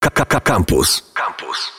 Campus. Campus.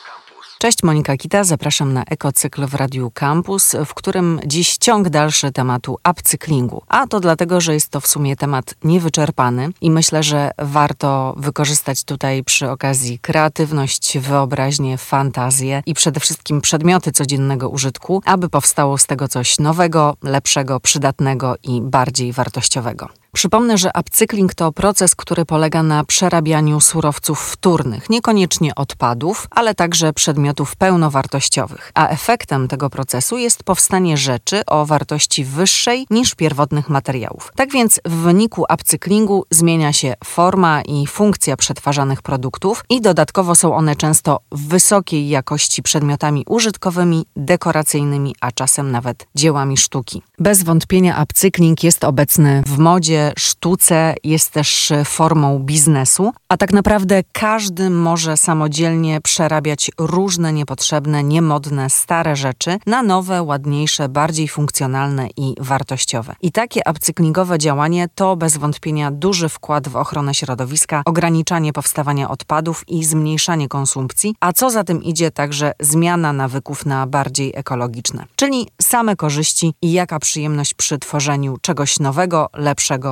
Cześć, Monika Kita, zapraszam na ekocykl w Radiu Campus, w którym dziś ciąg dalszy tematu upcyklingu. A to dlatego, że jest to w sumie temat niewyczerpany i myślę, że warto wykorzystać tutaj przy okazji kreatywność, wyobraźnię, fantazję i przede wszystkim przedmioty codziennego użytku, aby powstało z tego coś nowego, lepszego, przydatnego i bardziej wartościowego. Przypomnę, że upcykling to proces, który polega na przerabianiu surowców wtórnych, niekoniecznie odpadów, ale także przedmiotów pełnowartościowych. A efektem tego procesu jest powstanie rzeczy o wartości wyższej niż pierwotnych materiałów. Tak więc w wyniku upcyklingu zmienia się forma i funkcja przetwarzanych produktów i dodatkowo są one często wysokiej jakości przedmiotami użytkowymi, dekoracyjnymi, a czasem nawet dziełami sztuki. Bez wątpienia upcykling jest obecny w modzie, sztuce jest też formą biznesu, a tak naprawdę każdy może samodzielnie przerabiać różne niepotrzebne, niemodne, stare rzeczy na nowe, ładniejsze, bardziej funkcjonalne i wartościowe. I takie upcyklingowe działanie to bez wątpienia duży wkład w ochronę środowiska, ograniczanie powstawania odpadów i zmniejszanie konsumpcji, a co za tym idzie także zmiana nawyków na bardziej ekologiczne. Czyli same korzyści i jaka przyjemność przy tworzeniu czegoś nowego, lepszego,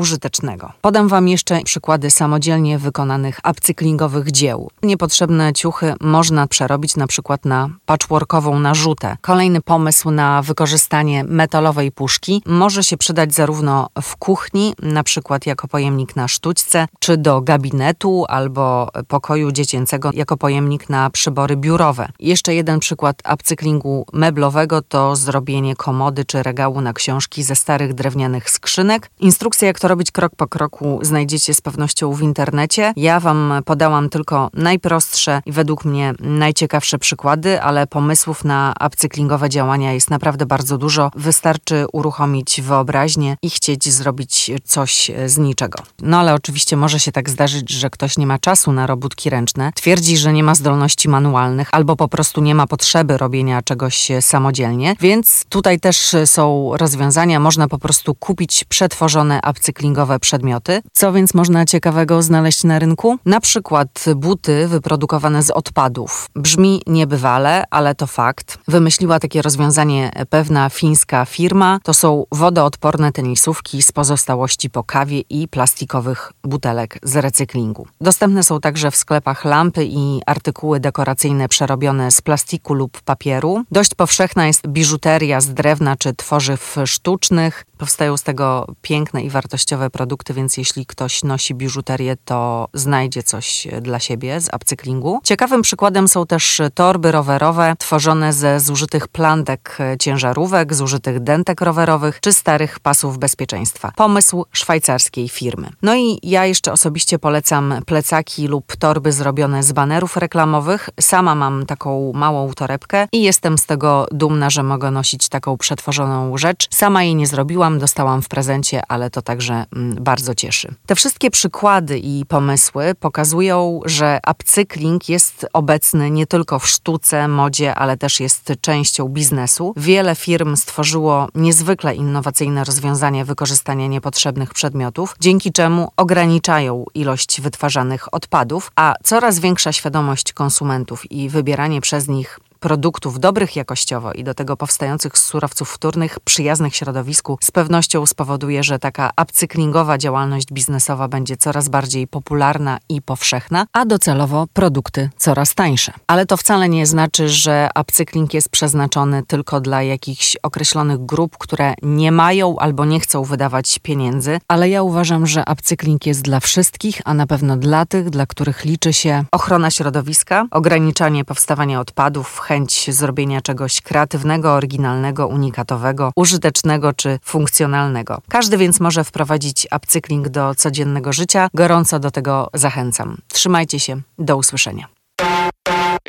użytecznego. Podam Wam jeszcze przykłady samodzielnie wykonanych upcyklingowych dzieł. Niepotrzebne ciuchy można przerobić na przykład na patchworkową narzutę. Kolejny pomysł na wykorzystanie metalowej puszki może się przydać zarówno w kuchni, na przykład jako pojemnik na sztućce, czy do gabinetu albo pokoju dziecięcego jako pojemnik na przybory biurowe. Jeszcze jeden przykład upcyklingu meblowego to zrobienie komody czy regału na książki ze starych drewnianych skrzynek. Instrukcja jak to robić krok po kroku znajdziecie z pewnością w internecie. Ja Wam podałam tylko najprostsze i według mnie najciekawsze przykłady, ale pomysłów na upcyklingowe działania jest naprawdę bardzo dużo. Wystarczy uruchomić wyobraźnię i chcieć zrobić coś z niczego. No ale oczywiście może się tak zdarzyć, że ktoś nie ma czasu na robótki ręczne, twierdzi, że nie ma zdolności manualnych albo po prostu nie ma potrzeby robienia czegoś samodzielnie, więc tutaj też są rozwiązania. Można po prostu kupić przetworzone upcyklingowe recyklingowe przedmioty. Co więc można ciekawego znaleźć na rynku? Na przykład buty wyprodukowane z odpadów. Brzmi niebywale, ale to fakt. Wymyśliła takie rozwiązanie pewna fińska firma. To są wodoodporne tenisówki z pozostałości po kawie i plastikowych butelek z recyklingu. Dostępne są także w sklepach lampy i artykuły dekoracyjne przerobione z plastiku lub papieru. Dość powszechna jest biżuteria z drewna czy tworzyw sztucznych. Powstają z tego piękne i wartościowe produkty, więc jeśli ktoś nosi biżuterię, to znajdzie coś dla siebie z upcyklingu. Ciekawym przykładem są też torby rowerowe tworzone ze zużytych plantek ciężarówek, zużytych dentek rowerowych czy starych pasów bezpieczeństwa. Pomysł szwajcarskiej firmy. No i ja jeszcze osobiście polecam plecaki lub torby zrobione z banerów reklamowych. Sama mam taką małą torebkę i jestem z tego dumna, że mogę nosić taką przetworzoną rzecz. Sama jej nie zrobiłam, dostałam w prezencie, ale to także Mm, bardzo cieszy. Te wszystkie przykłady i pomysły pokazują, że upcykling jest obecny nie tylko w sztuce, modzie, ale też jest częścią biznesu. Wiele firm stworzyło niezwykle innowacyjne rozwiązania wykorzystania niepotrzebnych przedmiotów, dzięki czemu ograniczają ilość wytwarzanych odpadów, a coraz większa świadomość konsumentów i wybieranie przez nich produktów dobrych jakościowo i do tego powstających z surowców wtórnych, przyjaznych środowisku, z pewnością spowoduje, że taka upcyklingowa działalność biznesowa będzie coraz bardziej popularna i powszechna, a docelowo produkty coraz tańsze. Ale to wcale nie znaczy, że upcykling jest przeznaczony tylko dla jakichś określonych grup, które nie mają albo nie chcą wydawać pieniędzy, ale ja uważam, że upcykling jest dla wszystkich, a na pewno dla tych, dla których liczy się ochrona środowiska, ograniczanie powstawania odpadów, chęć zrobienia czegoś kreatywnego, oryginalnego, unikatowego, użytecznego czy funkcjonalnego. Każdy więc może wprowadzić upcykling do codziennego życia. Gorąco do tego zachęcam. Trzymajcie się. Do usłyszenia.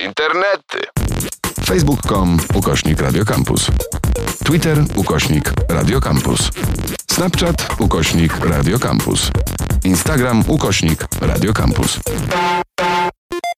Internety. Facebook.com ukośnik Radiocampus. Twitter ukośnik Radiocampus. Snapchat ukośnik Radiocampus. Instagram ukośnik Radiocampus.